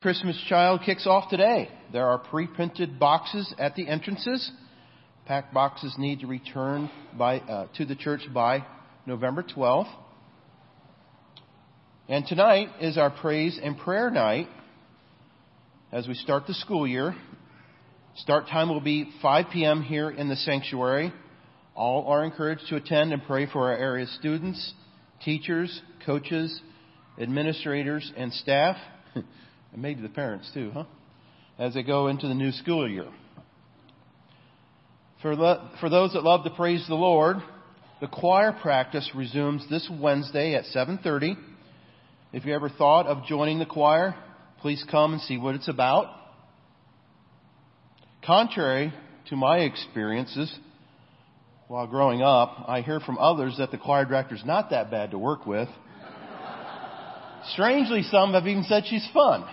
Christmas Child kicks off today. There are pre-printed boxes at the entrances. Packed boxes need to return by, uh, to the church by November 12th. And tonight is our praise and prayer night as we start the school year. Start time will be 5 p.m. here in the sanctuary. All are encouraged to attend and pray for our area students, teachers, coaches, administrators, and staff, and maybe the parents too, huh? As they go into the new school year. For, for those that love to praise the Lord, the choir practice resumes this Wednesday at 7:30. If you ever thought of joining the choir, please come and see what it's about. Contrary to my experiences while growing up, I hear from others that the choir director is not that bad to work with. Strangely, some have even said she's fun.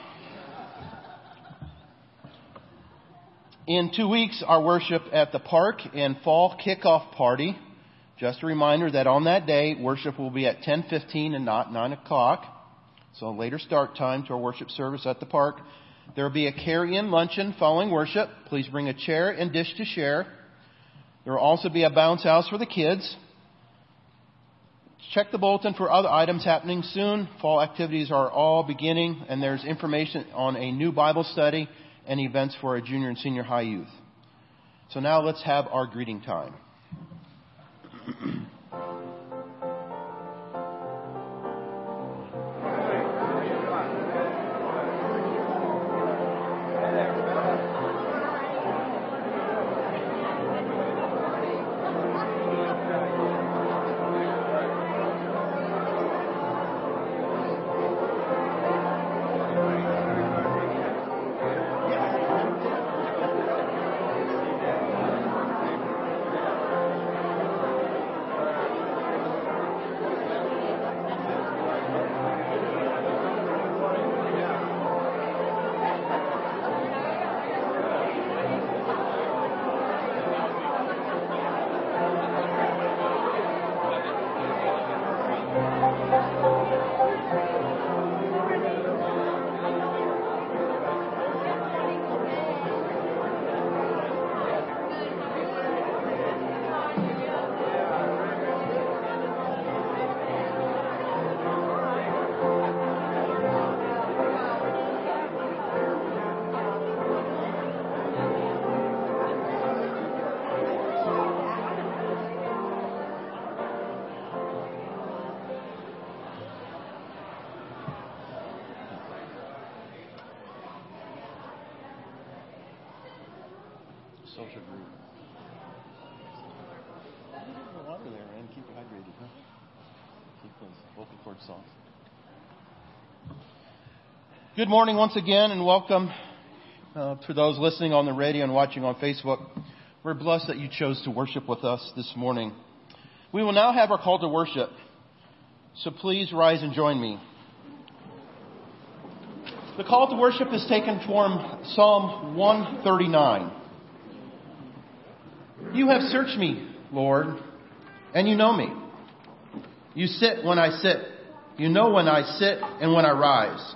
In two weeks, our worship at the park and fall kickoff party. Just a reminder that on that day, worship will be at 10:15 and not 9 o'clock. So a later start time to our worship service at the park. There will be a carry-in luncheon following worship. Please bring a chair and dish to share. There will also be a bounce house for the kids. Check the bulletin for other items happening soon. Fall activities are all beginning, and there's information on a new Bible study and events for our junior and senior high youth. So now let's have our greeting time. Good morning once again, and welcome uh, to those listening on the radio and watching on Facebook. We're blessed that you chose to worship with us this morning. We will now have our call to worship, so please rise and join me. The call to worship is taken from Psalm 139. You have searched me, Lord, and you know me. You sit when I sit. You know when I sit and when I rise.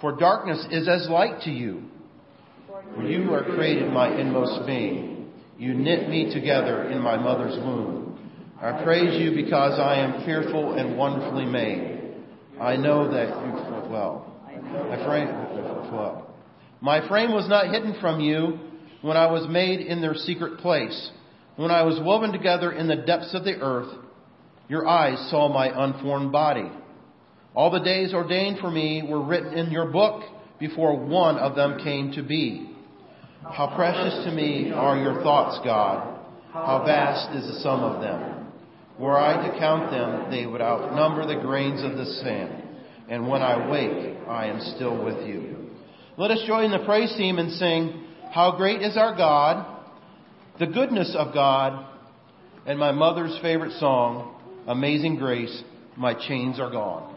For darkness is as light to you. For you are created my inmost being. You knit me together in my mother's womb. I praise you because I am fearful and wonderfully made. I know that you well. I pray well. My frame was not hidden from you when I was made in their secret place, when I was woven together in the depths of the earth. Your eyes saw my unformed body. All the days ordained for me were written in your book before one of them came to be. How precious to me are your thoughts, God. How vast is the sum of them. Were I to count them, they would outnumber the grains of the sand. And when I wake, I am still with you. Let us join the praise team and sing, How Great is Our God, the goodness of God, and my mother's favorite song, Amazing Grace, My Chains Are Gone.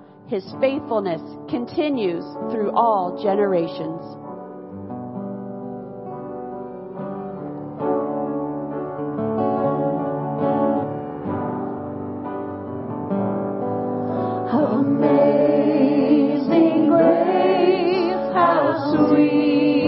His faithfulness continues through all generations. Amazing grace, how sweet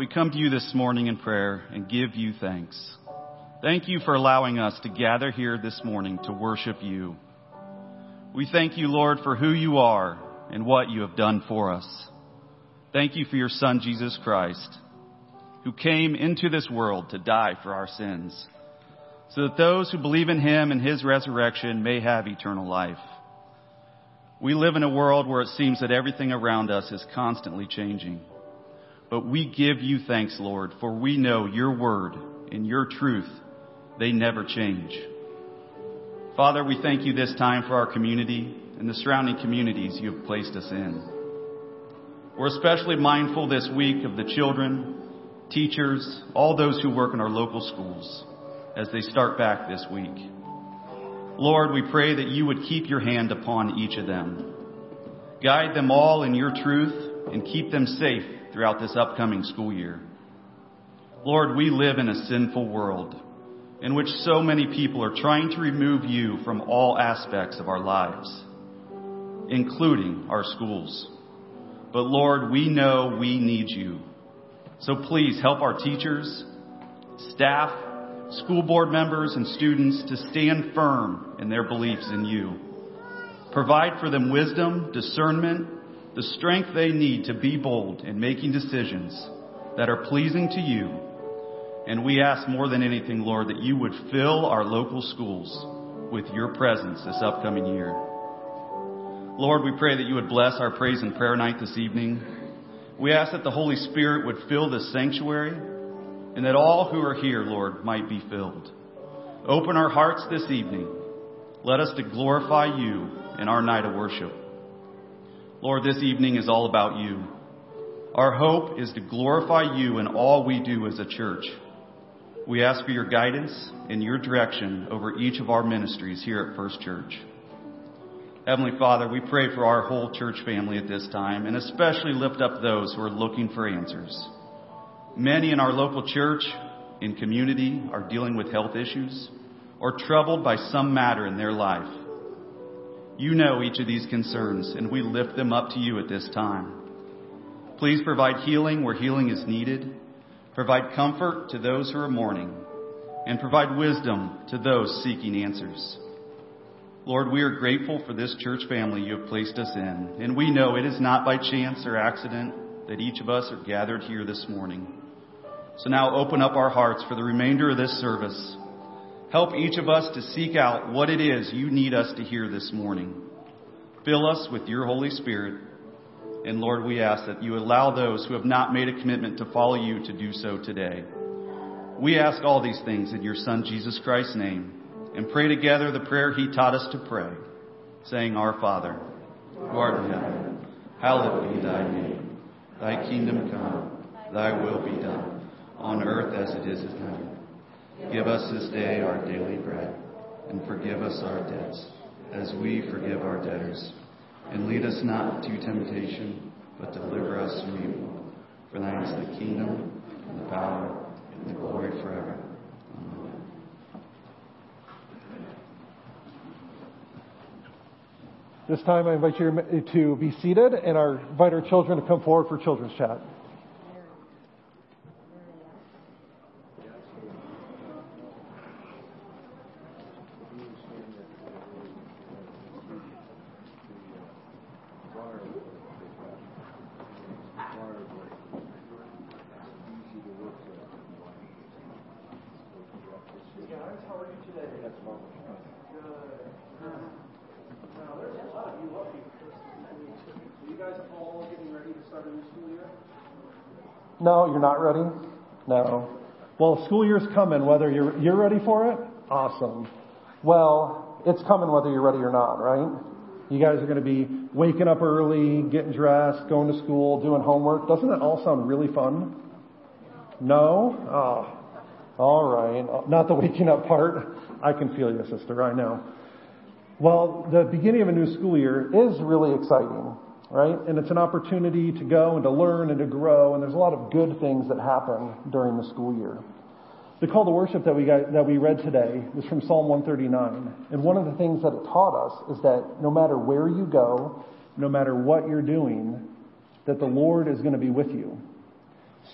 we come to you this morning in prayer and give you thanks. Thank you for allowing us to gather here this morning to worship you. We thank you, Lord, for who you are and what you have done for us. Thank you for your Son, Jesus Christ, who came into this world to die for our sins, so that those who believe in him and his resurrection may have eternal life. We live in a world where it seems that everything around us is constantly changing. But we give you thanks, Lord, for we know your word and your truth, they never change. Father, we thank you this time for our community and the surrounding communities you have placed us in. We're especially mindful this week of the children, teachers, all those who work in our local schools as they start back this week. Lord, we pray that you would keep your hand upon each of them. Guide them all in your truth and keep them safe throughout this upcoming school year. Lord, we live in a sinful world in which so many people are trying to remove you from all aspects of our lives, including our schools. But Lord, we know we need you. So please help our teachers, staff, school board members, and students to stand firm in their beliefs in you. Provide for them wisdom, discernment, the strength they need to be bold in making decisions that are pleasing to you. And we ask more than anything, Lord, that you would fill our local schools with your presence this upcoming year. Lord, we pray that you would bless our praise and prayer night this evening. We ask that the Holy Spirit would fill this sanctuary and that all who are here, Lord, might be filled. Open our hearts this evening. Let us to glorify you in our night of worship. Lord, this evening is all about you. Our hope is to glorify you in all we do as a church. We ask for your guidance and your direction over each of our ministries here at First Church. Heavenly Father, we pray for our whole church family at this time and especially lift up those who are looking for answers. Many in our local church and community are dealing with health issues or troubled by some matter in their life. You know each of these concerns, and we lift them up to you at this time. Please provide healing where healing is needed, provide comfort to those who are mourning, and provide wisdom to those seeking answers. Lord, we are grateful for this church family you have placed us in, and we know it is not by chance or accident that each of us are gathered here this morning. So now open up our hearts for the remainder of this service Help each of us to seek out what it is you need us to hear this morning. Fill us with your Holy Spirit. And Lord, we ask that you allow those who have not made a commitment to follow you to do so today. We ask all these things in your Son, Jesus Christ's name, and pray together the prayer he taught us to pray, saying, Our Father, who art in heaven, hallowed be thy name. Thy kingdom come, thy will be done, on earth as it is in heaven. Give us this day our daily bread, and forgive us our debts, as we forgive our debtors. And lead us not into temptation, but deliver us from evil. For thine is the kingdom, and the power, and the glory forever. Amen. This time I invite you to be seated and I invite our children to come forward for children's chat. No, you're not ready? No. Well, school year's coming, whether you're, you're ready for it? Awesome. Well, it's coming whether you're ready or not, right? You guys are going to be waking up early, getting dressed, going to school, doing homework. Doesn't that all sound really fun? No? Oh, all right. Not the waking up part. I can feel you, sister. I know. Well, the beginning of a new school year is really exciting, right? And it's an opportunity to go and to learn and to grow, and there's a lot of good things that happen during the school year. The call to worship that we got, that we read today was from Psalm 139. And one of the things that it taught us is that no matter where you go, no matter what you're doing, that the Lord is going to be with you.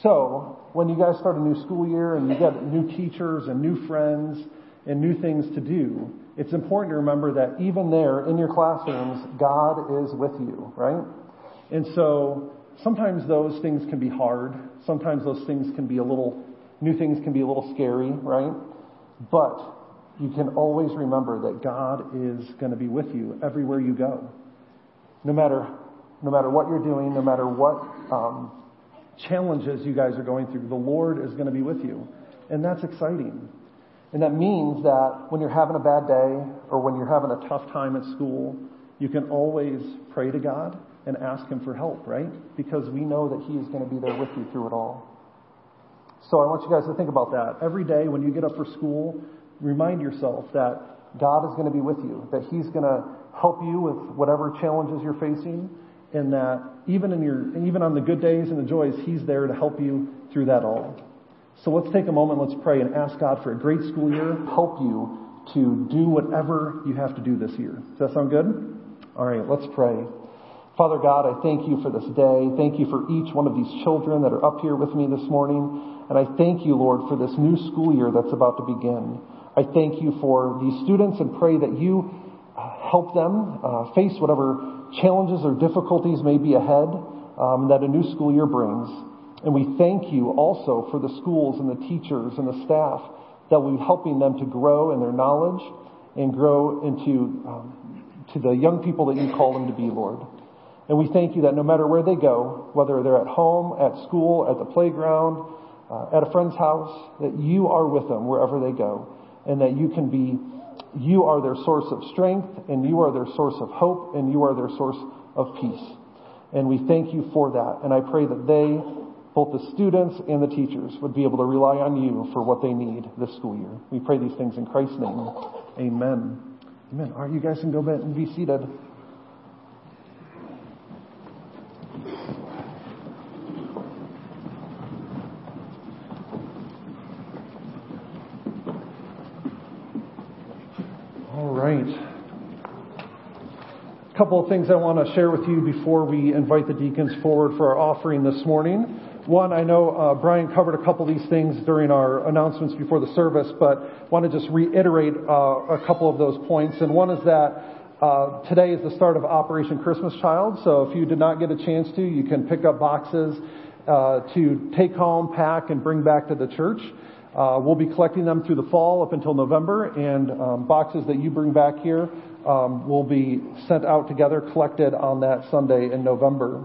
So, when you guys start a new school year and you get new teachers and new friends and new things to do, it's important to remember that even there in your classrooms, God is with you, right? And so, sometimes those things can be hard. Sometimes those things can be a little, new things can be a little scary, right? But you can always remember that God is going to be with you everywhere you go. No matter, no matter what you're doing, no matter what um, challenges you guys are going through, the Lord is going to be with you. And that's exciting. And that means that when you're having a bad day or when you're having a tough time at school, you can always pray to God and ask Him for help, right? Because we know that He is going to be there with you through it all. So I want you guys to think about that. Every day when you get up for school, remind yourself that God is going to be with you, that He's going to help you with whatever challenges you're facing, and that even in your even on the good days and the joys, He's there to help you through that all. So let's take a moment, let's pray and ask God for a great school year, help you to do whatever you have to do this year. Does that sound good? All right, let's pray. Father God, I thank you for this day. Thank you for each one of these children that are up here with me this morning. And I thank you, Lord, for this new school year that's about to begin. I thank you for these students and pray that you uh, help them uh, face whatever challenges or difficulties may be ahead um, that a new school year brings. And we thank you also for the schools and the teachers and the staff that will be helping them to grow in their knowledge and grow into um, to the young people that you call them to be, Lord. And we thank you that no matter where they go, whether they're at home, at school, at the playground, uh, at a friend's house, that you are with them wherever they go, and that you can be, you are their source of strength, and you are their source of hope, and you are their source of peace. And we thank you for that. And I pray that they, both the students and the teachers, would be able to rely on you for what they need this school year. We pray these things in Christ's name. Amen. Amen. All right, you guys can go back and be seated. All right. A couple of things I want to share with you before we invite the deacons forward for our offering this morning. One, I know uh, Brian covered a couple of these things during our announcements before the service, but want to just reiterate uh, a couple of those points. And one is that uh, today is the start of Operation Christmas Child. So if you did not get a chance to, you can pick up boxes uh, to take home, pack, and bring back to the church. Uh, we'll be collecting them through the fall up until November, and um, boxes that you bring back here um, will be sent out together, collected on that Sunday in November.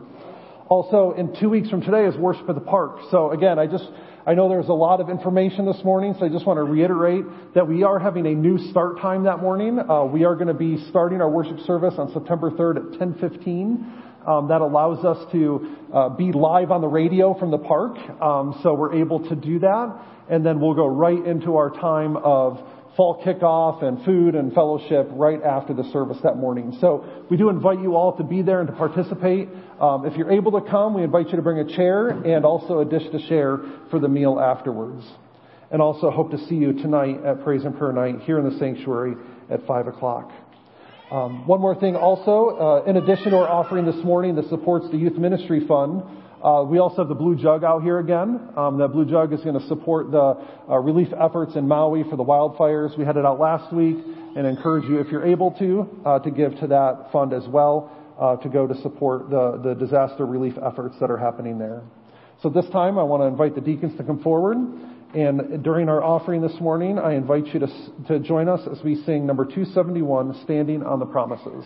Also, in two weeks from today is Worship at the Park. So again, I just, I know there's a lot of information this morning, so I just want to reiterate that we are having a new start time that morning. Uh, we are going to be starting our worship service on September 3rd at 1015. Um, that allows us to uh, be live on the radio from the park, um, so we're able to do that. And then we'll go right into our time of fall kickoff and food and fellowship right after the service that morning. So we do invite you all to be there and to participate. Um, if you're able to come, we invite you to bring a chair and also a dish to share for the meal afterwards. And also hope to see you tonight at Praise and Prayer Night here in the sanctuary at 5 o'clock. Um, one more thing also, uh, in addition to our offering this morning that supports the Youth Ministry Fund, uh, we also have the Blue Jug out here again. Um, the Blue Jug is going to support the uh, relief efforts in Maui for the wildfires. We had it out last week and encourage you, if you're able to, uh, to give to that fund as well, uh, to go to support the, the disaster relief efforts that are happening there. So this time I want to invite the deacons to come forward. And during our offering this morning, I invite you to, to join us as we sing number 271, Standing on the Promises.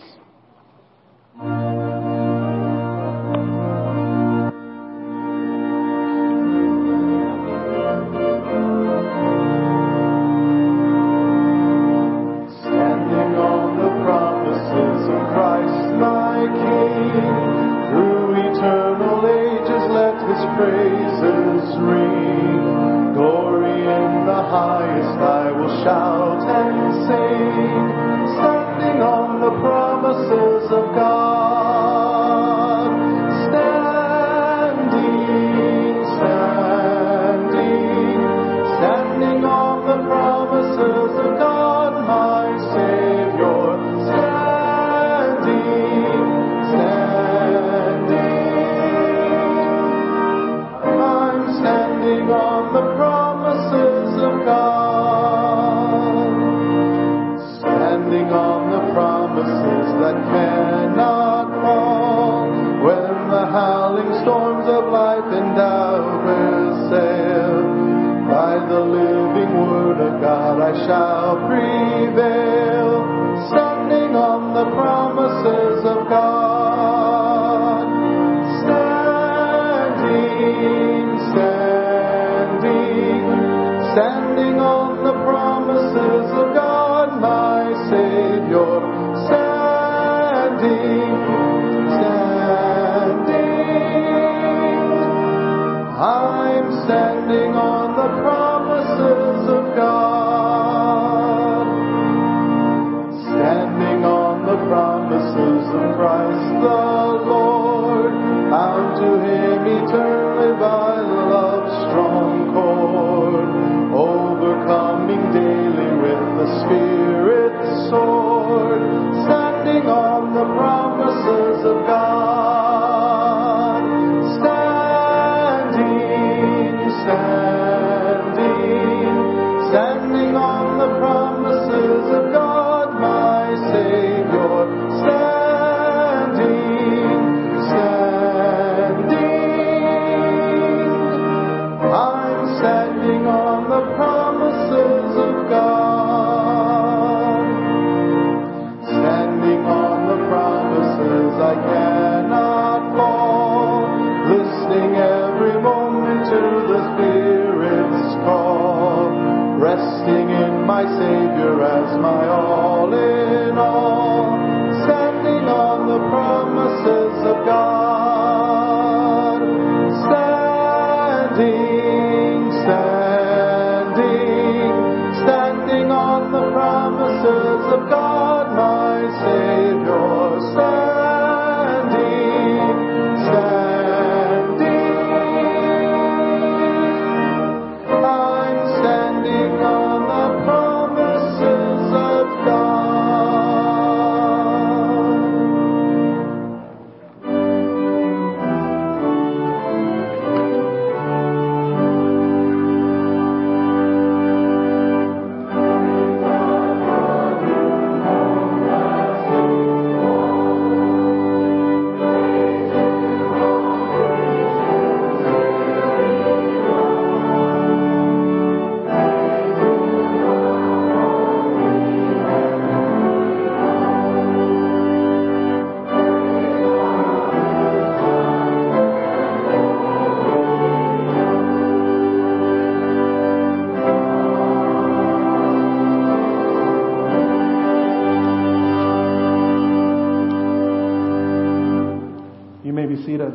Seated.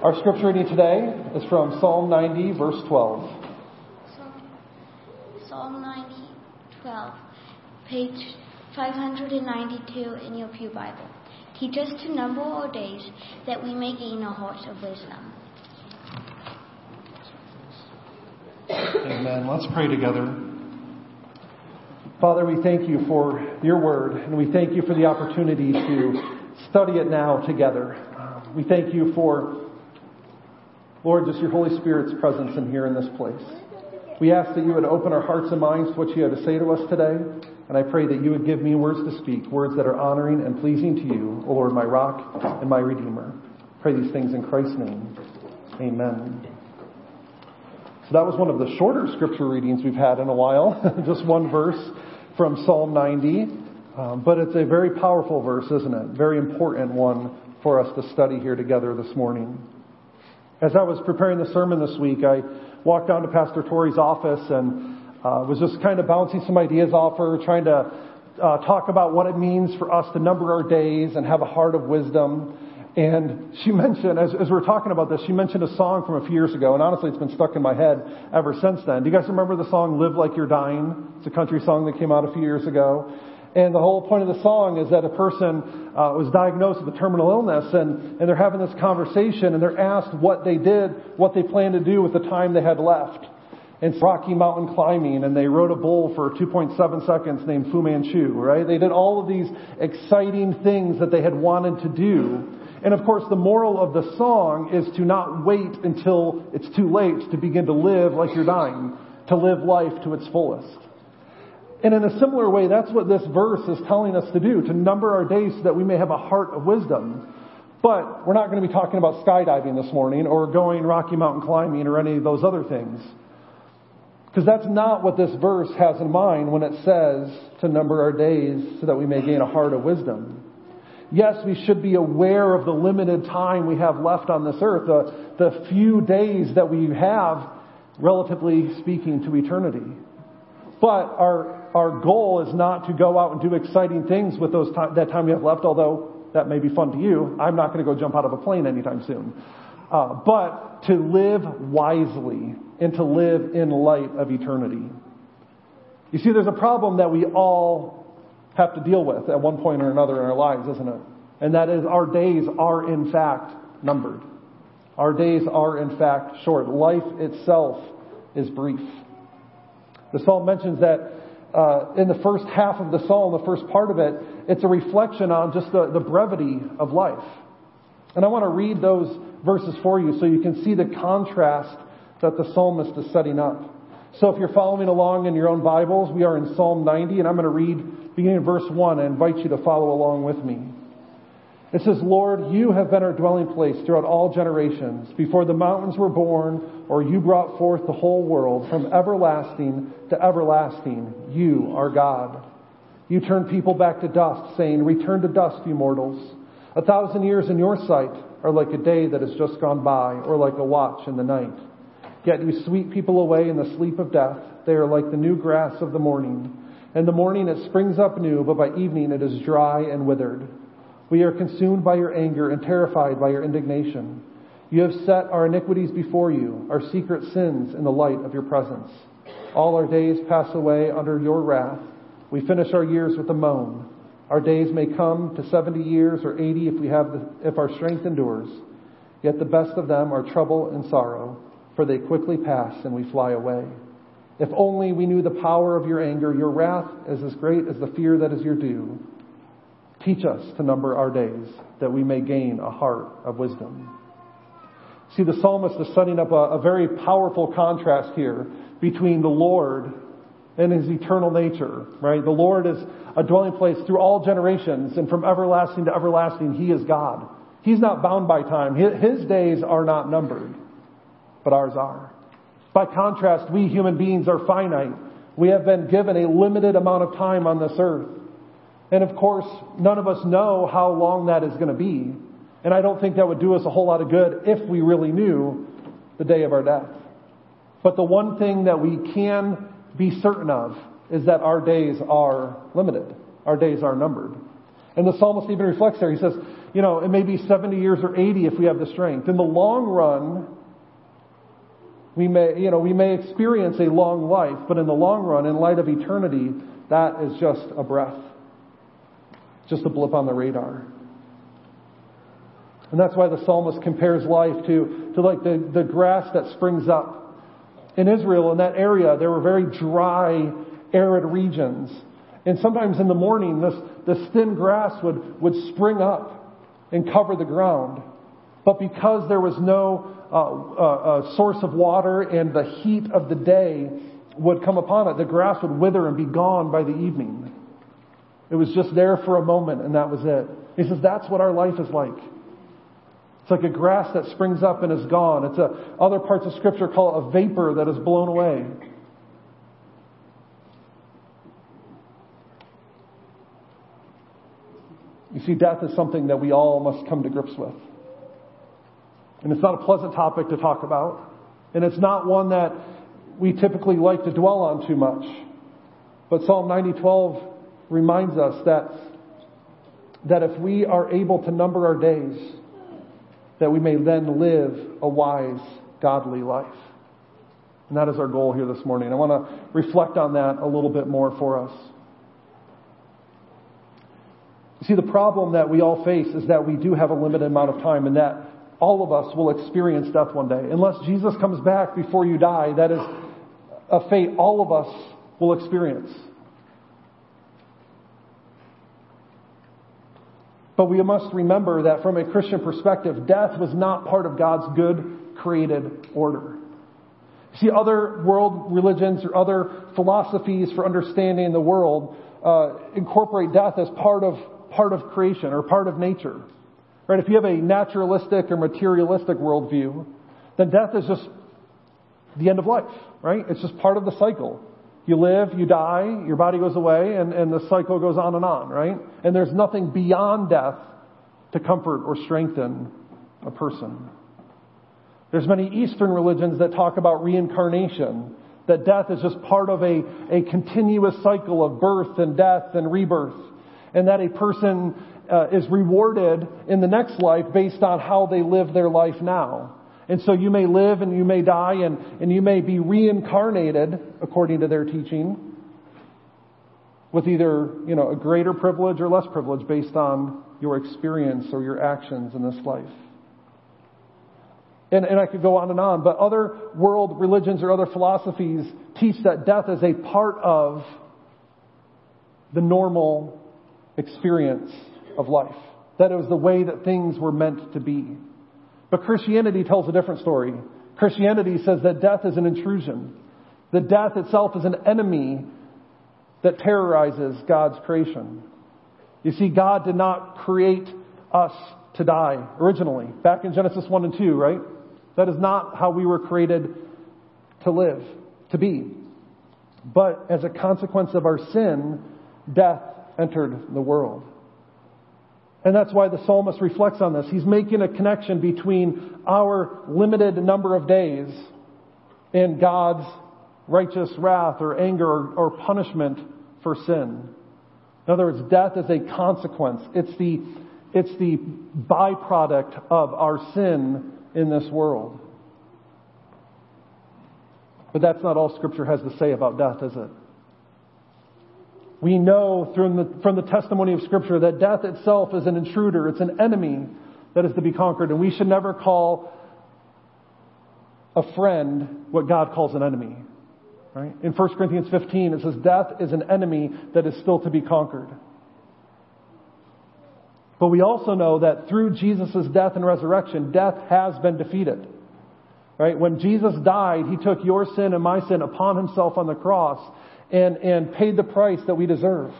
Our scripture reading today is from Psalm 90, verse 12. Psalm, Psalm 90, 12, page 592 in your Pew Bible. Teach us to number our days that we may gain a heart of wisdom. Amen. Let's pray together. Father, we thank you for your word, and we thank you for the opportunity to study it now together. Um, we thank you for, Lord, just your Holy Spirit's presence in here in this place. We ask that you would open our hearts and minds to what you have to say to us today, and I pray that you would give me words to speak, words that are honoring and pleasing to you, O Lord, my rock and my redeemer. Pray these things in Christ's name. Amen. So that was one of the shorter scripture readings we've had in a while, just one verse from Psalm 90. Um, but it's a very powerful verse, isn't it? Very important one for us to study here together this morning. As I was preparing the sermon this week, I walked down to Pastor Torrey's office and uh, was just kind of bouncing some ideas off her, trying to uh, talk about what it means for us to number our days and have a heart of wisdom. And she mentioned, as, as we were talking about this, she mentioned a song from a few years ago, and honestly, it's been stuck in my head ever since then. Do you guys remember the song "Live Like You're Dying"? It's a country song that came out a few years ago. And the whole point of the song is that a person uh, was diagnosed with a terminal illness, and, and they're having this conversation, and they're asked what they did, what they planned to do with the time they had left. And Rocky Mountain climbing, and they rode a bull for 2.7 seconds named Fu Manchu, right? They did all of these exciting things that they had wanted to do. And of course, the moral of the song is to not wait until it's too late to begin to live like you're dying, to live life to its fullest. And in a similar way, that's what this verse is telling us to do, to number our days so that we may have a heart of wisdom. But we're not going to be talking about skydiving this morning or going Rocky Mountain climbing or any of those other things. Because that's not what this verse has in mind when it says to number our days so that we may gain a heart of wisdom. Yes, we should be aware of the limited time we have left on this earth, the, the few days that we have, relatively speaking, to eternity. But our, our goal is not to go out and do exciting things with those time, that time we have left, although that may be fun to you. I'm not going to go jump out of a plane anytime soon. Uh, but to live wisely and to live in light of eternity. You see, there's a problem that we all have to deal with at one point or another in our lives, isn't it? And that is our days are in fact numbered. Our days are in fact short. Life itself is brief. The psalm mentions that uh, in the first half of the psalm, the first part of it, it's a reflection on just the, the brevity of life. And I want to read those verses for you so you can see the contrast that the psalmist is setting up. So if you're following along in your own Bibles, we are in Psalm 90, and I'm going to read beginning in verse 1 and invite you to follow along with me. It says, Lord, you have been our dwelling place throughout all generations. Before the mountains were born, or you brought forth the whole world, from everlasting to everlasting, you are God. You turn people back to dust, saying, Return to dust, you mortals. A thousand years in your sight are like a day that has just gone by, or like a watch in the night. Yet you sweep people away in the sleep of death. They are like the new grass of the morning. In the morning it springs up new, but by evening it is dry and withered. We are consumed by your anger and terrified by your indignation. You have set our iniquities before you, our secret sins in the light of your presence. All our days pass away under your wrath. We finish our years with a moan. Our days may come to 70 years or 80 if we have the, if our strength endures. Yet the best of them are trouble and sorrow for they quickly pass and we fly away. If only we knew the power of your anger, your wrath is as great as the fear that is your due. Teach us to number our days that we may gain a heart of wisdom. See, the psalmist is setting up a, a very powerful contrast here between the Lord and his eternal nature, right? The Lord is a dwelling place through all generations and from everlasting to everlasting, he is God. He's not bound by time. His days are not numbered but ours are. By contrast, we human beings are finite. We have been given a limited amount of time on this earth. And of course, none of us know how long that is going to be. And I don't think that would do us a whole lot of good if we really knew the day of our death. But the one thing that we can be certain of is that our days are limited. Our days are numbered. And the psalmist even reflects there. He says, you know, it may be 70 years or 80 if we have the strength. In the long run, we may, you know, we may experience a long life, but in the long run, in light of eternity, that is just a breath. Just a blip on the radar. And that's why the psalmist compares life to, to like the, the grass that springs up. In Israel, in that area, there were very dry, arid regions. And sometimes in the morning, this, this thin grass would, would spring up and cover the ground. But because there was no uh, uh, uh, source of water and the heat of the day would come upon it, the grass would wither and be gone by the evening. It was just there for a moment and that was it. He says that's what our life is like. It's like a grass that springs up and is gone. It's a, other parts of scripture call it a vapor that is blown away. You see, death is something that we all must come to grips with. And it's not a pleasant topic to talk about. And it's not one that we typically like to dwell on too much. But Psalm 90:12 reminds us that that if we are able to number our days, that we may then live a wise, godly life. And that is our goal here this morning. I want to reflect on that a little bit more for us. You see, the problem that we all face is that we do have a limited amount of time and that all of us will experience death one day. Unless Jesus comes back before you die, that is a fate all of us will experience. But we must remember that from a Christian perspective, death was not part of God's good created order. See, other world religions or other philosophies for understanding the world uh, incorporate death as part of part of creation or part of nature. Right? If you have a naturalistic or materialistic worldview, then death is just the end of life, right? It's just part of the cycle. You live, you die, your body goes away, and, and the cycle goes on and on, right? And there's nothing beyond death to comfort or strengthen a person. There's many Eastern religions that talk about reincarnation, that death is just part of a, a continuous cycle of birth and death and rebirth, and that a person uh, is rewarded in the next life based on how they live their life now. And so you may live and you may die and, and you may be reincarnated, according to their teaching, with either, you know, a greater privilege or less privilege based on your experience or your actions in this life. And, and I could go on and on, but other world religions or other philosophies teach that death is a part of the normal experience of life. That it was the way that things were meant to be. But Christianity tells a different story. Christianity says that death is an intrusion. That death itself is an enemy that terrorizes God's creation. You see, God did not create us to die originally. Back in Genesis 1 and 2, right? That is not how we were created to live, to be. But as a consequence of our sin, death entered the world. And that's why the psalmist reflects on this. He's making a connection between our limited number of days and God's righteous wrath or anger or, punishment for sin. In other words, death is a consequence. It's the, it's the byproduct of our sin in this world. But that's not all Scripture has to say about death, is it? We know from the, from the testimony of Scripture that death itself is an intruder, it's an enemy that is to be conquered, and we should never call a friend what God calls an enemy. Right? In 1 Corinthians 15, it says, Death is an enemy that is still to be conquered. But we also know that through Jesus' death and resurrection, death has been defeated. Right? When Jesus died, He took your sin and my sin upon Himself on the cross and, and paid the price that we deserve.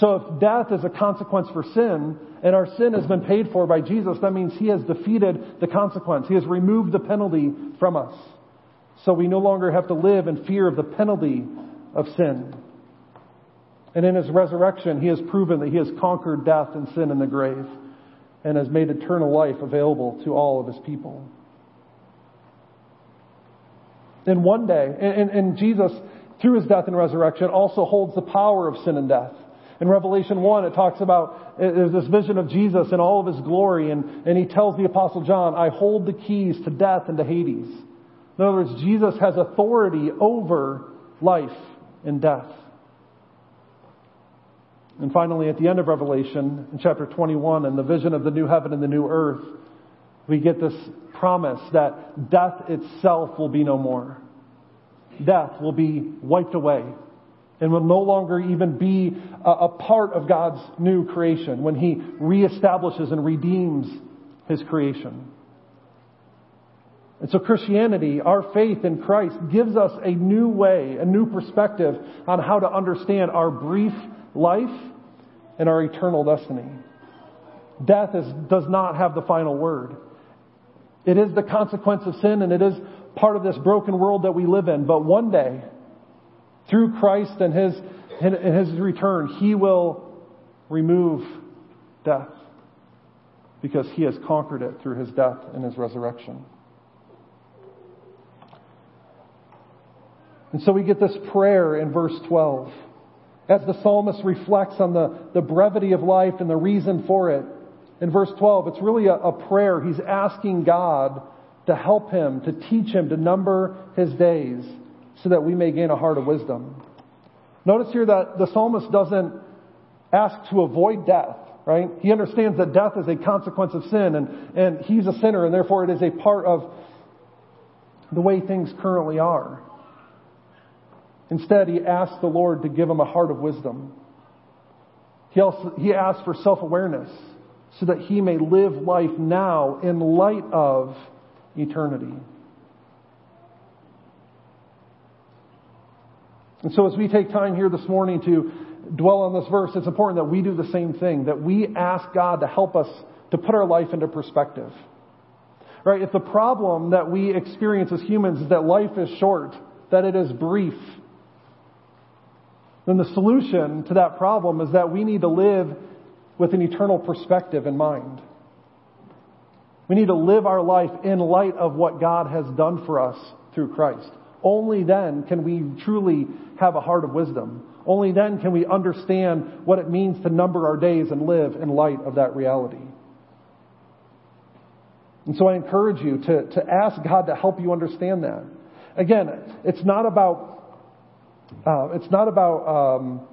So if death is a consequence for sin, and our sin has been paid for by Jesus, that means He has defeated the consequence. He has removed the penalty from us. So we no longer have to live in fear of the penalty of sin. And in His resurrection, He has proven that He has conquered death and sin in the grave and has made eternal life available to all of His people. And one day, and, and, and Jesus through his death and resurrection, also holds the power of sin and death. In Revelation 1, it talks about, there's this vision of Jesus in all of his glory, and, and he tells the Apostle John, I hold the keys to death and to Hades. In other words, Jesus has authority over life and death. And finally, at the end of Revelation, in chapter 21, in the vision of the new heaven and the new earth, we get this promise that death itself will be no more. Death will be wiped away and will no longer even be a, a part of God's new creation when He reestablishes and redeems His creation. And so Christianity, our faith in Christ, gives us a new way, a new perspective on how to understand our brief life and our eternal destiny. Death is, does not have the final word. It is the consequence of sin and it is part of this broken world that we live in. But one day, through Christ and His, in His return, He will remove death because He has conquered it through His death and His resurrection. And so we get this prayer in verse 12. As the psalmist reflects on the, the brevity of life and the reason for it, in verse 12, it's really a, a prayer. He's asking God to help him, to teach him to number his days so that we may gain a heart of wisdom. Notice here that the psalmist doesn't ask to avoid death, right? He understands that death is a consequence of sin and, and he's a sinner and therefore it is a part of the way things currently are. Instead, he asks the Lord to give him a heart of wisdom. He also, he asks for self-awareness so that he may live life now in light of eternity. And so as we take time here this morning to dwell on this verse, it's important that we do the same thing, that we ask God to help us to put our life into perspective. Right? If the problem that we experience as humans is that life is short, that it is brief, then the solution to that problem is that we need to live with an eternal perspective in mind. We need to live our life in light of what God has done for us through Christ. Only then can we truly have a heart of wisdom. Only then can we understand what it means to number our days and live in light of that reality. And so I encourage you to, to ask God to help you understand that. Again, it's not about uh, it's not about um,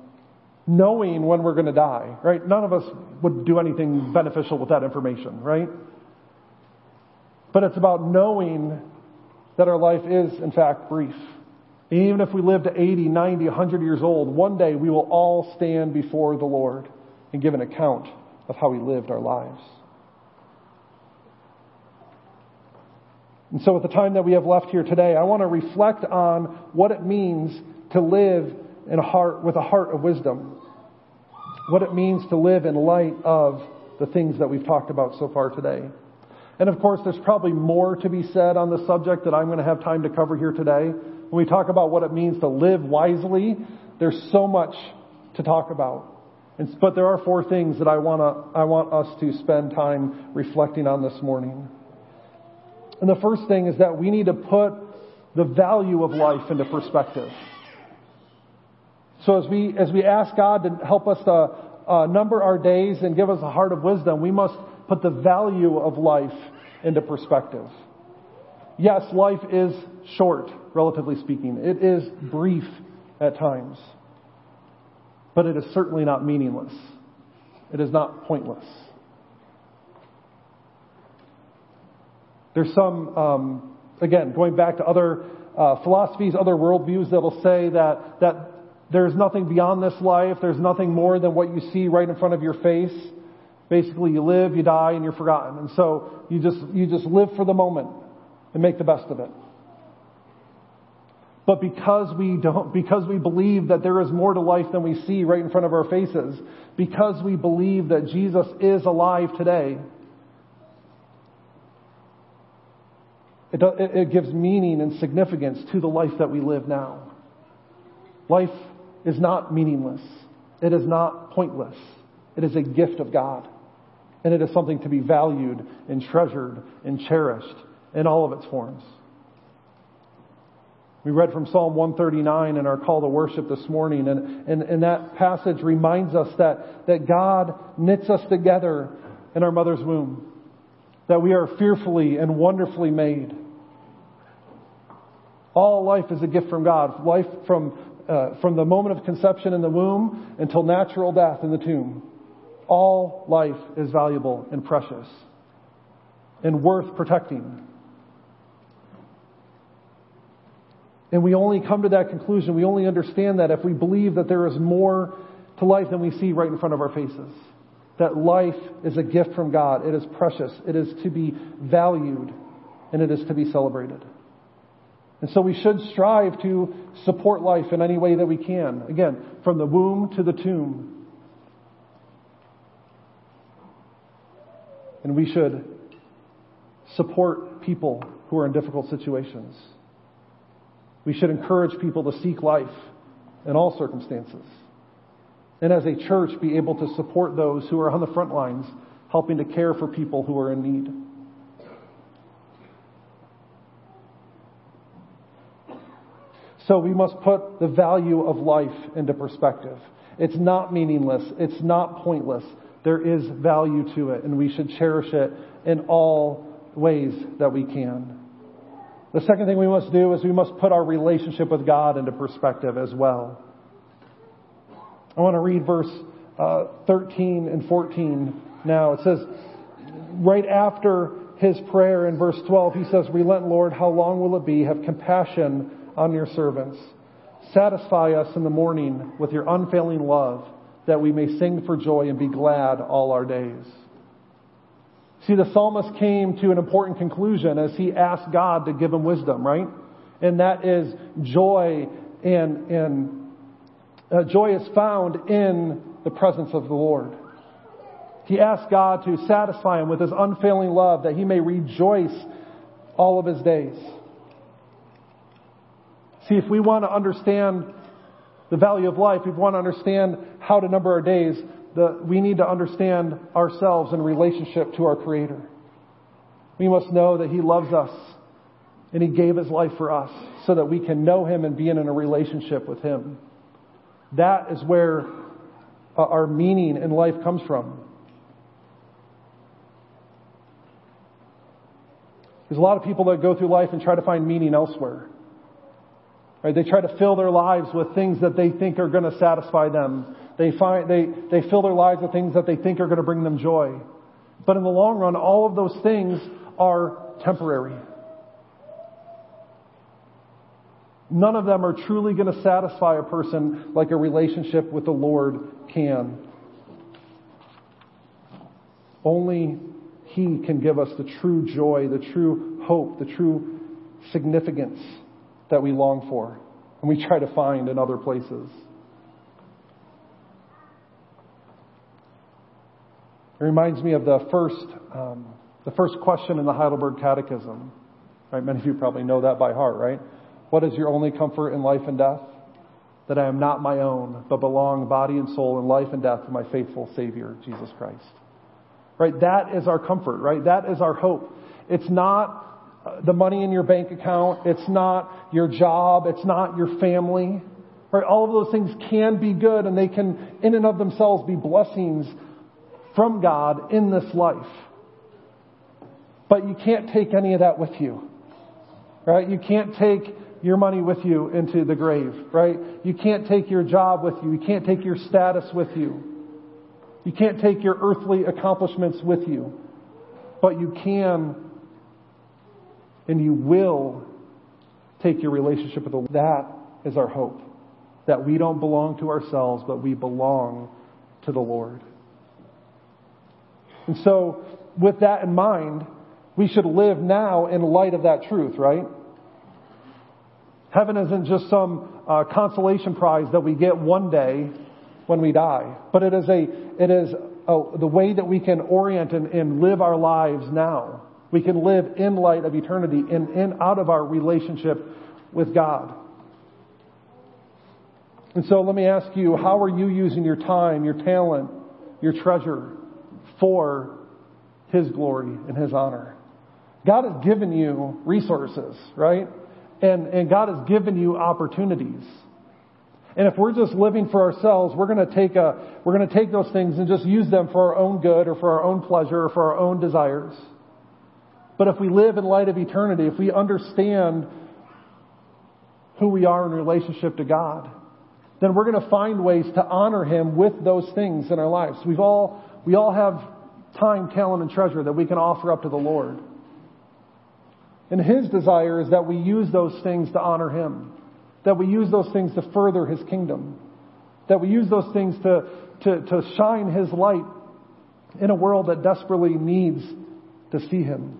knowing when we're going to die, right? None of us would do anything beneficial with that information, right? But it's about knowing that our life is, in fact, brief. Even if we live to 80, 90, 100 years old, one day we will all stand before the Lord and give an account of how we lived our lives. And so, with the time that we have left here today, I want to reflect on what it means to live in a heart with a heart of wisdom. What it means to live in light of the things that we've talked about so far today. And of course, there's probably more to be said on the subject that I'm going to have time to cover here today. When we talk about what it means to live wisely, there's so much to talk about. But there are four things that I want to, I want us to spend time reflecting on this morning. And the first thing is that we need to put the value of life into perspective. So as we, as we ask God to help us to uh, number our days and give us a heart of wisdom, we must put the value of life into perspective. Yes, life is short, relatively speaking. It is brief at times. But it is certainly not meaningless. It is not pointless. There's some, um, again, going back to other uh, philosophies, other worldviews that'll say that, that there's nothing beyond this life. There's nothing more than what you see right in front of your face. Basically, you live, you die, and you're forgotten. And so you just, you just live for the moment and make the best of it. But because we don't, because we believe that there is more to life than we see right in front of our faces, because we believe that Jesus is alive today, it, it gives meaning and significance to the life that we live now. Life is not meaningless. It is not pointless. It is a gift of God. And it is something to be valued and treasured and cherished in all of its forms. We read from Psalm 139 in our call to worship this morning, and, and, and that passage reminds us that, that God knits us together in our mother's womb, that we are fearfully and wonderfully made. All life is a gift from God. Life from, uh, from the moment of conception in the womb until natural death in the tomb. All life is valuable and precious and worth protecting. And we only come to that conclusion, we only understand that if we believe that there is more to life than we see right in front of our faces. That life is a gift from God. It is precious. It is to be valued and it is to be celebrated. And so we should strive to support life in any way that we can. Again, from the womb to the tomb. And we should support people who are in difficult situations. We should encourage people to seek life in all circumstances. And as a church, be able to support those who are on the front lines, helping to care for people who are in need. So we must put the value of life into perspective. It's not meaningless. It's not pointless. There is value to it, and we should cherish it in all ways that we can. The second thing we must do is we must put our relationship with God into perspective as well. I want to read verse uh, 13 and 14 now. It says, right after his prayer in verse 12, he says, Relent, Lord, how long will it be? Have compassion on your servants. Satisfy us in the morning with your unfailing love, that we may sing for joy and be glad all our days. See, the psalmist came to an important conclusion as he asked God to give him wisdom, right? And that is joy and, and uh, joy is found in the presence of the Lord. He asked God to satisfy him with his unfailing love that he may rejoice all of his days. See, if we want to understand the value of life, if we want to understand how to number our days, the, we need to understand ourselves in relationship to our Creator. We must know that He loves us and He gave His life for us so that we can know Him and be in a relationship with Him. That is where uh, our meaning in life comes from. There's a lot of people that go through life and try to find meaning elsewhere. Right? They try to fill their lives with things that they think are going to satisfy them. They find, they, they fill their lives with things that they think are going to bring them joy. But in the long run, all of those things are temporary. None of them are truly going to satisfy a person like a relationship with the Lord can. Only He can give us the true joy, the true hope, the true significance that we long for and we try to find in other places. It reminds me of the first, um, the first question in the Heidelberg Catechism. Right? Many of you probably know that by heart, right? What is your only comfort in life and death? That I am not my own, but belong body and soul in life and death to my faithful Savior, Jesus Christ. Right? That is our comfort, right? That is our hope. It's not the money in your bank account. It's not your job. It's not your family. Right? All of those things can be good and they can, in and of themselves, be blessings from God in this life. But you can't take any of that with you. Right? You can't take your money with you into the grave, right? You can't take your job with you. You can't take your status with you. You can't take your earthly accomplishments with you. But you can and you will take your relationship with the Lord. That is our hope. That we don't belong to ourselves, but we belong to the Lord. And so, with that in mind, we should live now in light of that truth, right? Heaven isn't just some uh, consolation prize that we get one day when we die, but it is a it is a, the way that we can orient and, and live our lives now. We can live in light of eternity and in out of our relationship with God. And so let me ask you, how are you using your time, your talent, your treasure for His glory and His honor? God has given you resources, right? And, and God has given you opportunities. And if we're just living for ourselves, we're going to take a, we're going to take those things and just use them for our own good or for our own pleasure or for our own desires. But if we live in light of eternity, if we understand who we are in relationship to God, then we're going to find ways to honor Him with those things in our lives. We've all, we all have time, talent, and treasure that we can offer up to the Lord. And His desire is that we use those things to honor Him, that we use those things to further His kingdom, that we use those things to, to, to shine His light in a world that desperately needs to see Him.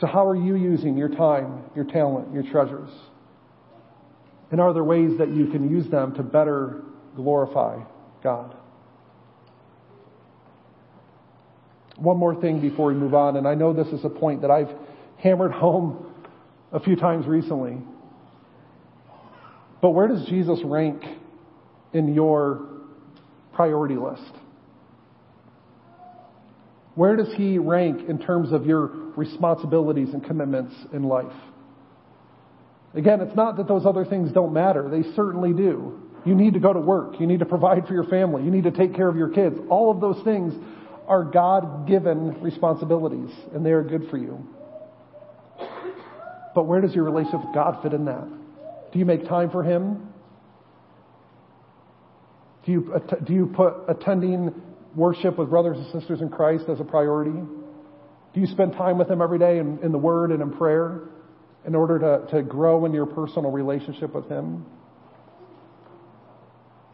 So, how are you using your time, your talent, your treasures? And are there ways that you can use them to better glorify God? One more thing before we move on, and I know this is a point that I've hammered home a few times recently. But where does Jesus rank in your priority list? Where does he rank in terms of your responsibilities and commitments in life? Again, it's not that those other things don't matter. They certainly do. You need to go to work. You need to provide for your family. You need to take care of your kids. All of those things are God given responsibilities, and they are good for you. But where does your relationship with God fit in that? Do you make time for Him? Do you, do you put attending worship with brothers and sisters in Christ as a priority? Do you spend time with them every day in, in the Word and in prayer in order to, to grow in your personal relationship with Him?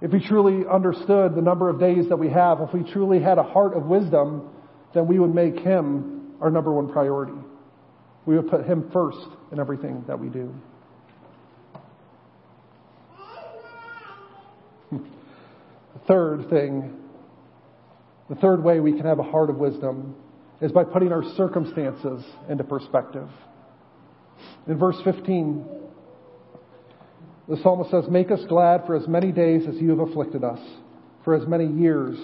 If we truly understood the number of days that we have, if we truly had a heart of wisdom, then we would make Him our number one priority. We would put Him first in everything that we do. Third thing the third way we can have a heart of wisdom is by putting our circumstances into perspective. In verse 15, the psalmist says, Make us glad for as many days as you have afflicted us, for as many years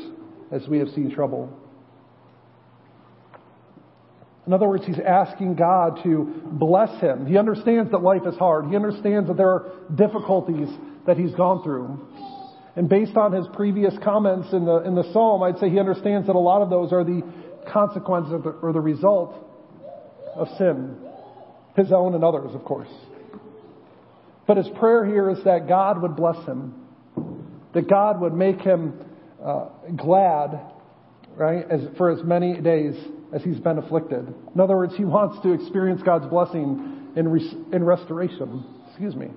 as we have seen trouble. In other words, he's asking God to bless him. He understands that life is hard. He understands that there are difficulties that he's gone through. And based on his previous comments in the, in the psalm, I'd say he understands that a lot of those are the consequences the, or the result of sin. His own and others, of course. But his prayer here is that God would bless him. That God would make him uh, glad, right, as, for as many days as he's been afflicted. In other words, he wants to experience God's blessing in, res- in restoration. Excuse me.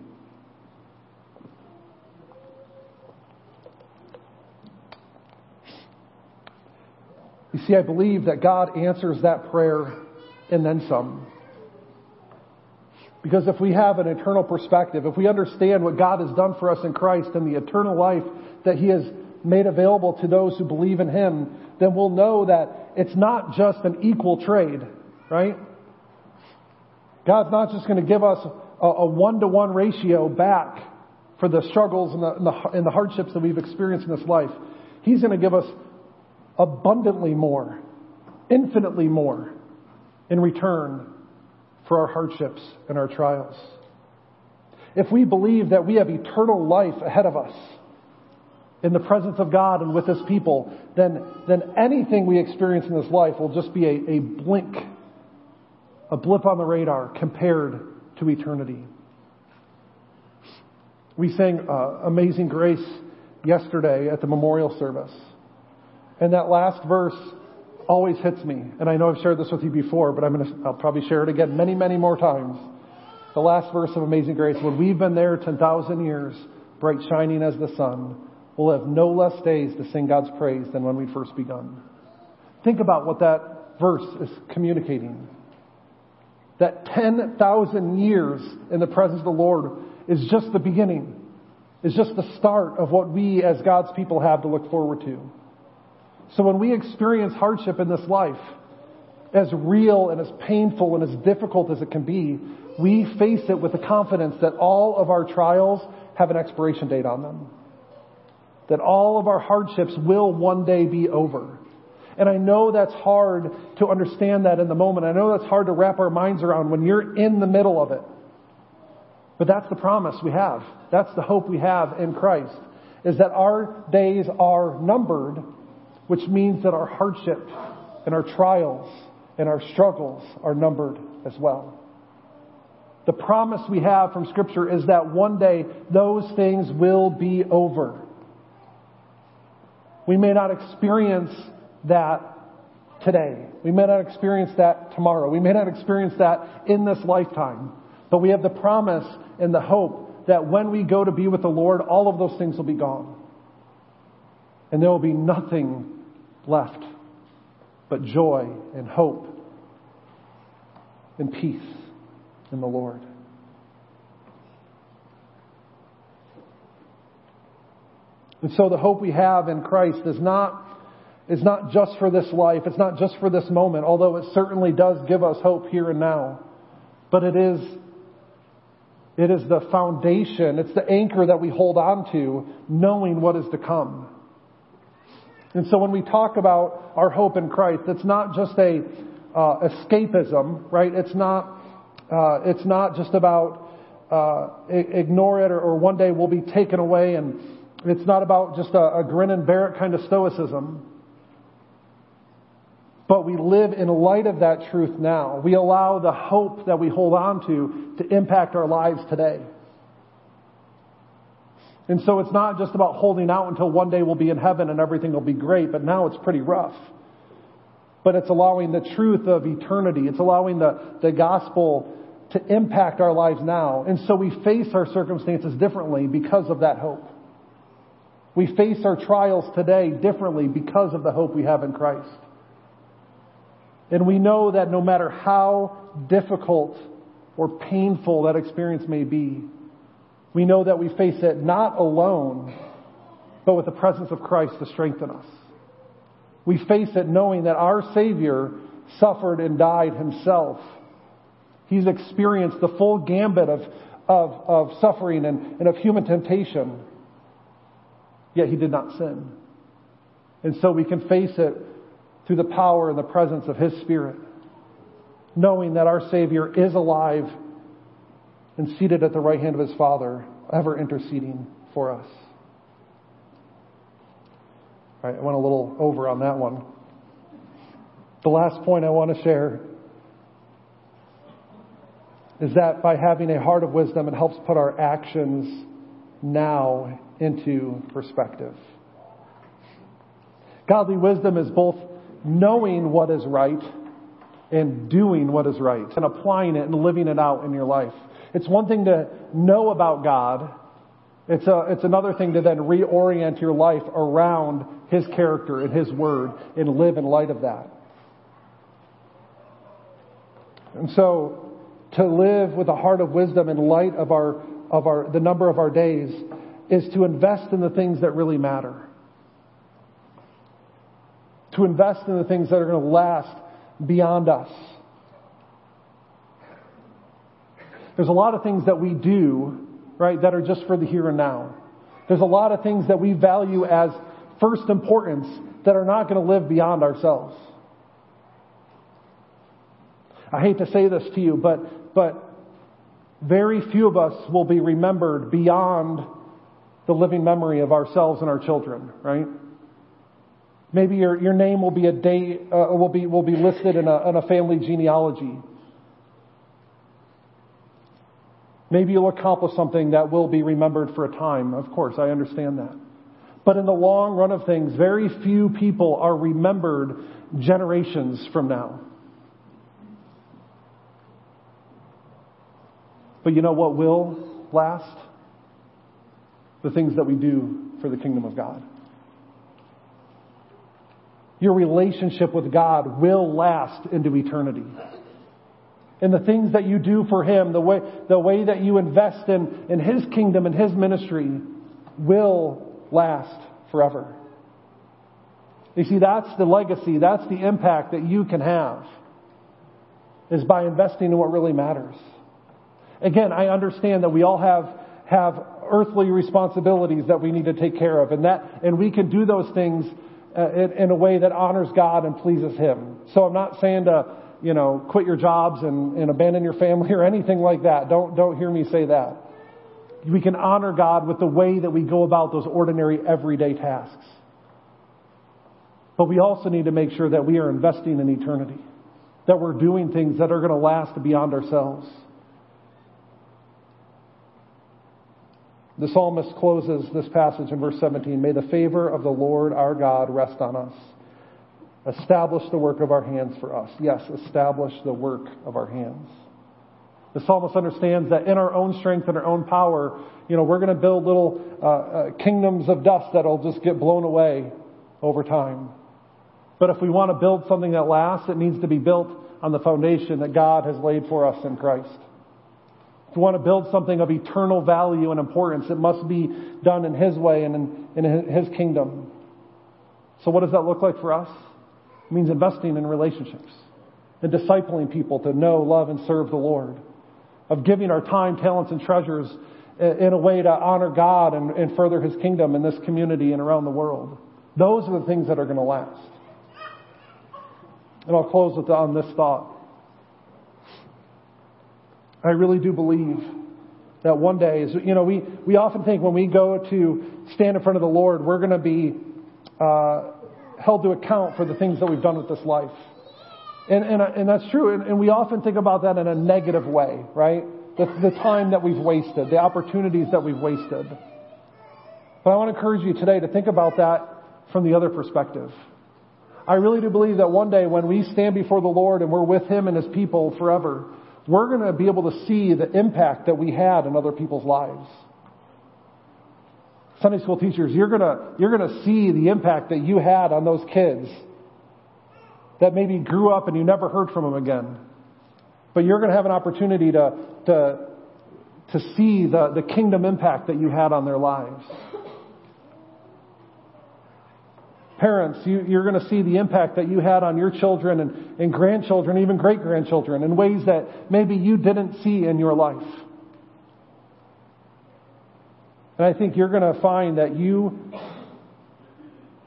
You see, I believe that God answers that prayer and then some. Because if we have an eternal perspective, if we understand what God has done for us in Christ and the eternal life that He has made available to those who believe in Him, then we'll know that it's not just an equal trade, right? God's not just going to give us a one to one ratio back for the struggles and the, and, the, and the hardships that we've experienced in this life. He's going to give us abundantly more, infinitely more in return for our hardships and our trials. If we believe that we have eternal life ahead of us in the presence of God and with His people, then, then anything we experience in this life will just be a, a blink, a blip on the radar compared to eternity. We sang uh, Amazing Grace yesterday at the memorial service. And that last verse always hits me. And I know I've shared this with you before, but I'm going to, I'll probably share it again many, many more times. The last verse of Amazing Grace, when we've been there 10,000 years, bright shining as the sun, we'll have no less days to sing God's praise than when we first begun. Think about what that verse is communicating. That 10,000 years in the presence of the Lord is just the beginning, is just the start of what we as God's people have to look forward to. So when we experience hardship in this life, as real and as painful and as difficult as it can be, we face it with the confidence that all of our trials have an expiration date on them. That all of our hardships will one day be over. And I know that's hard to understand that in the moment. I know that's hard to wrap our minds around when you're in the middle of it. But that's the promise we have. That's the hope we have in Christ. Is that our days are numbered, which means that our hardship and our trials and our struggles are numbered as well. The promise we have from Scripture is that one day those things will be over. We may not experience that today. We may not experience that tomorrow. We may not experience that in this lifetime. But we have the promise and the hope that when we go to be with the Lord, all of those things will be gone. And there will be nothing left but joy and hope and peace in the Lord. And so the hope we have in Christ is not, is not just for this life. It's not just for this moment, although it certainly does give us hope here and now. But it is, it is the foundation, it's the anchor that we hold on to, knowing what is to come. And so when we talk about our hope in Christ, it's not just a uh, escapism, right? It's not, uh, it's not just about uh, ignore it or, or, one day we'll be taken away and it's not about just a, a grin and bear it kind of stoicism. But we live in light of that truth now. We allow the hope that we hold on to to impact our lives today. And so it's not just about holding out until one day we'll be in heaven and everything will be great, but now it's pretty rough. But it's allowing the truth of eternity. It's allowing the, the gospel to impact our lives now. And so we face our circumstances differently because of that hope. We face our trials today differently because of the hope we have in Christ. And we know that no matter how difficult or painful that experience may be, we know that we face it not alone, but with the presence of Christ to strengthen us. We face it knowing that our Savior suffered and died himself. He's experienced the full gambit of, of, of suffering and, and of human temptation. Yet he did not sin. And so we can face it through the power and the presence of his Spirit, knowing that our Savior is alive and seated at the right hand of his Father, ever interceding for us. All right, I went a little over on that one. The last point I want to share is that by having a heart of wisdom, it helps put our actions now into perspective. Godly wisdom is both knowing what is right and doing what is right and applying it and living it out in your life. It's one thing to know about God. It's, a, it's another thing to then reorient your life around His character and His Word and live in light of that. And so, to live with a heart of wisdom in light of our, of our, the number of our days is to invest in the things that really matter. To invest in the things that are going to last beyond us. There's a lot of things that we do, right, that are just for the here and now. There's a lot of things that we value as first importance that are not going to live beyond ourselves. I hate to say this to you, but, but very few of us will be remembered beyond the living memory of ourselves and our children, right? Maybe your, your name will be a day, uh, will be, will be listed in a, in a family genealogy. Maybe you'll accomplish something that will be remembered for a time. Of course, I understand that. But in the long run of things, very few people are remembered generations from now. But you know what will last? the things that we do for the kingdom of God. Your relationship with God will last into eternity. And the things that you do for Him, the way, the way that you invest in, in His kingdom and His ministry will last forever. You see, that's the legacy, that's the impact that you can have, is by investing in what really matters. Again, I understand that we all have, have earthly responsibilities that we need to take care of. And that, and we can do those things uh, in, in a way that honors God and pleases Him. So I'm not saying to, you know, quit your jobs and, and abandon your family or anything like that. Don't, don't hear me say that. We can honor God with the way that we go about those ordinary everyday tasks. But we also need to make sure that we are investing in eternity, that we're doing things that are going to last beyond ourselves. The psalmist closes this passage in verse 17 May the favor of the Lord our God rest on us. Establish the work of our hands for us. Yes, establish the work of our hands. The psalmist understands that in our own strength and our own power, you know, we're going to build little uh, uh, kingdoms of dust that'll just get blown away over time. But if we want to build something that lasts, it needs to be built on the foundation that God has laid for us in Christ. If we want to build something of eternal value and importance, it must be done in His way and in, in His kingdom. So what does that look like for us? It means investing in relationships and discipling people to know, love, and serve the Lord of giving our time, talents, and treasures in a way to honor God and, and further His kingdom in this community and around the world. Those are the things that are going to last. And I'll close with on this thought. I really do believe that one day is, you know, we, we often think when we go to stand in front of the Lord, we're going to be uh, held to account for the things that we've done with this life. And, and, and that's true. And, and we often think about that in a negative way, right? The, the time that we've wasted, the opportunities that we've wasted. But I want to encourage you today to think about that from the other perspective. I really do believe that one day when we stand before the Lord and we're with Him and His people forever, we're going to be able to see the impact that we had in other people's lives. Sunday school teachers, you're to, you're going to see the impact that you had on those kids that maybe grew up and you never heard from them again. But you're going to have an opportunity to, to, to see the, the kingdom impact that you had on their lives. Parents, you, you're going to see the impact that you had on your children and, and grandchildren, even great grandchildren, in ways that maybe you didn't see in your life. And I think you're going to find that you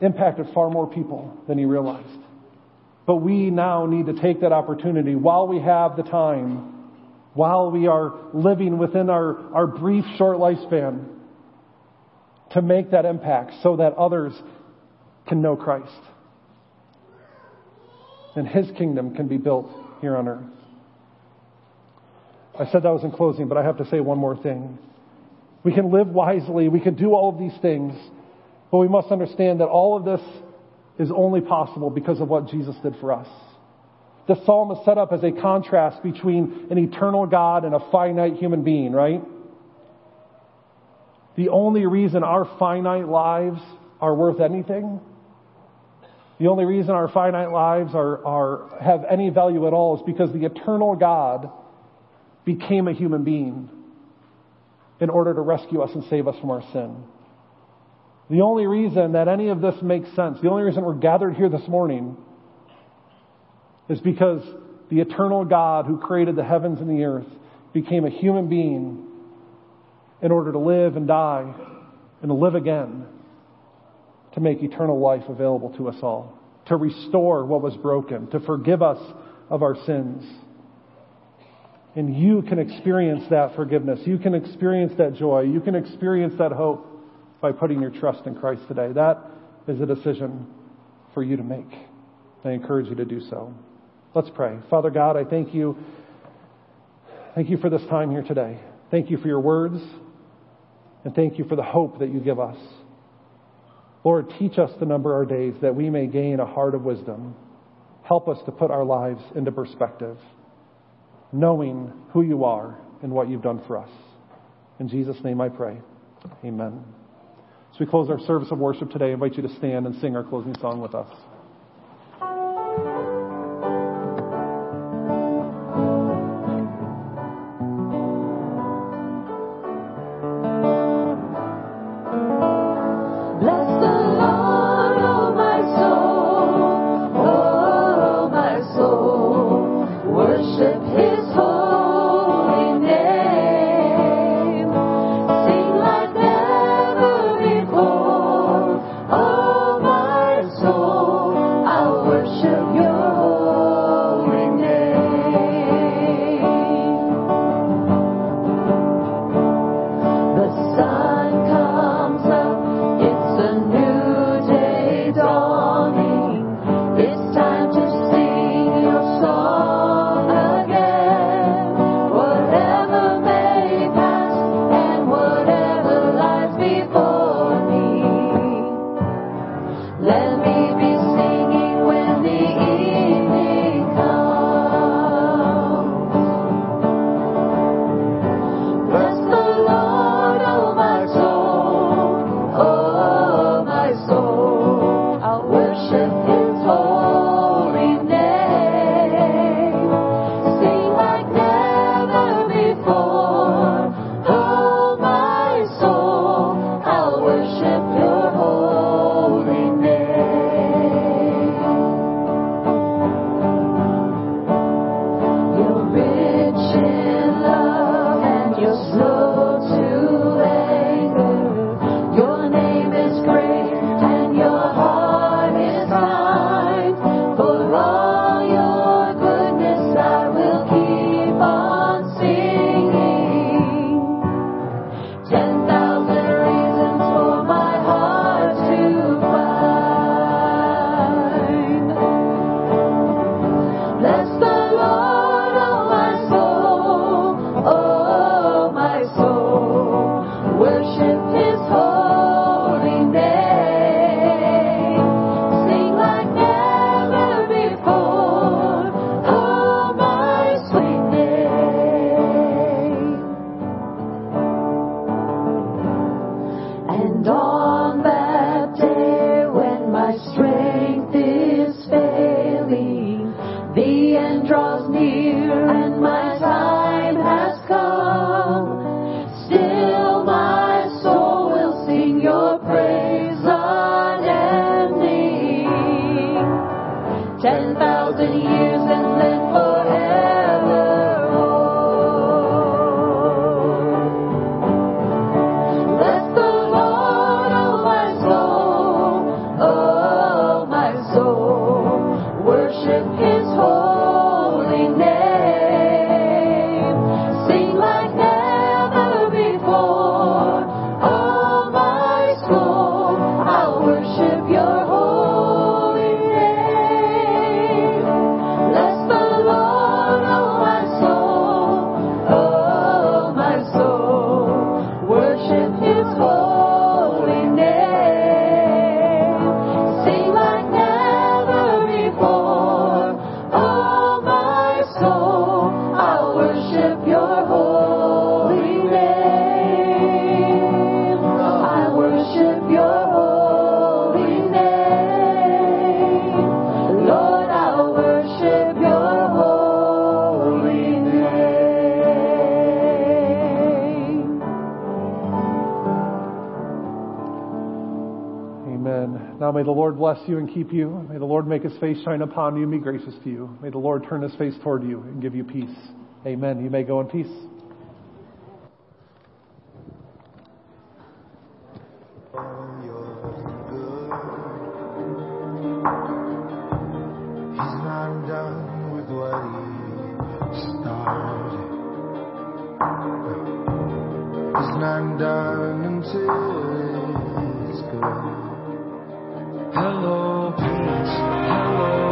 impacted far more people than you realized. But we now need to take that opportunity while we have the time, while we are living within our, our brief, short lifespan, to make that impact so that others can know Christ. And His kingdom can be built here on earth. I said that was in closing, but I have to say one more thing. We can live wisely, we can do all of these things, but we must understand that all of this is only possible because of what Jesus did for us. The psalm is set up as a contrast between an eternal God and a finite human being, right? The only reason our finite lives are worth anything, the only reason our finite lives are, are, have any value at all is because the eternal God became a human being in order to rescue us and save us from our sin. The only reason that any of this makes sense, the only reason we're gathered here this morning, is because the eternal God who created the heavens and the earth became a human being in order to live and die and to live again to make eternal life available to us all, to restore what was broken, to forgive us of our sins. And you can experience that forgiveness. You can experience that joy. You can experience that hope by putting your trust in Christ today. That is a decision for you to make. I encourage you to do so. Let's pray. Father God, I thank you. Thank you for this time here today. Thank you for your words. And thank you for the hope that you give us. Lord, teach us to number our days that we may gain a heart of wisdom. Help us to put our lives into perspective, knowing who you are and what you've done for us. In Jesus' name I pray. Amen. As we close our service of worship today, I invite you to stand and sing our closing song with us. Bless you and keep you. May the Lord make his face shine upon you and be gracious to you. May the Lord turn his face toward you and give you peace. Amen. You may go in peace.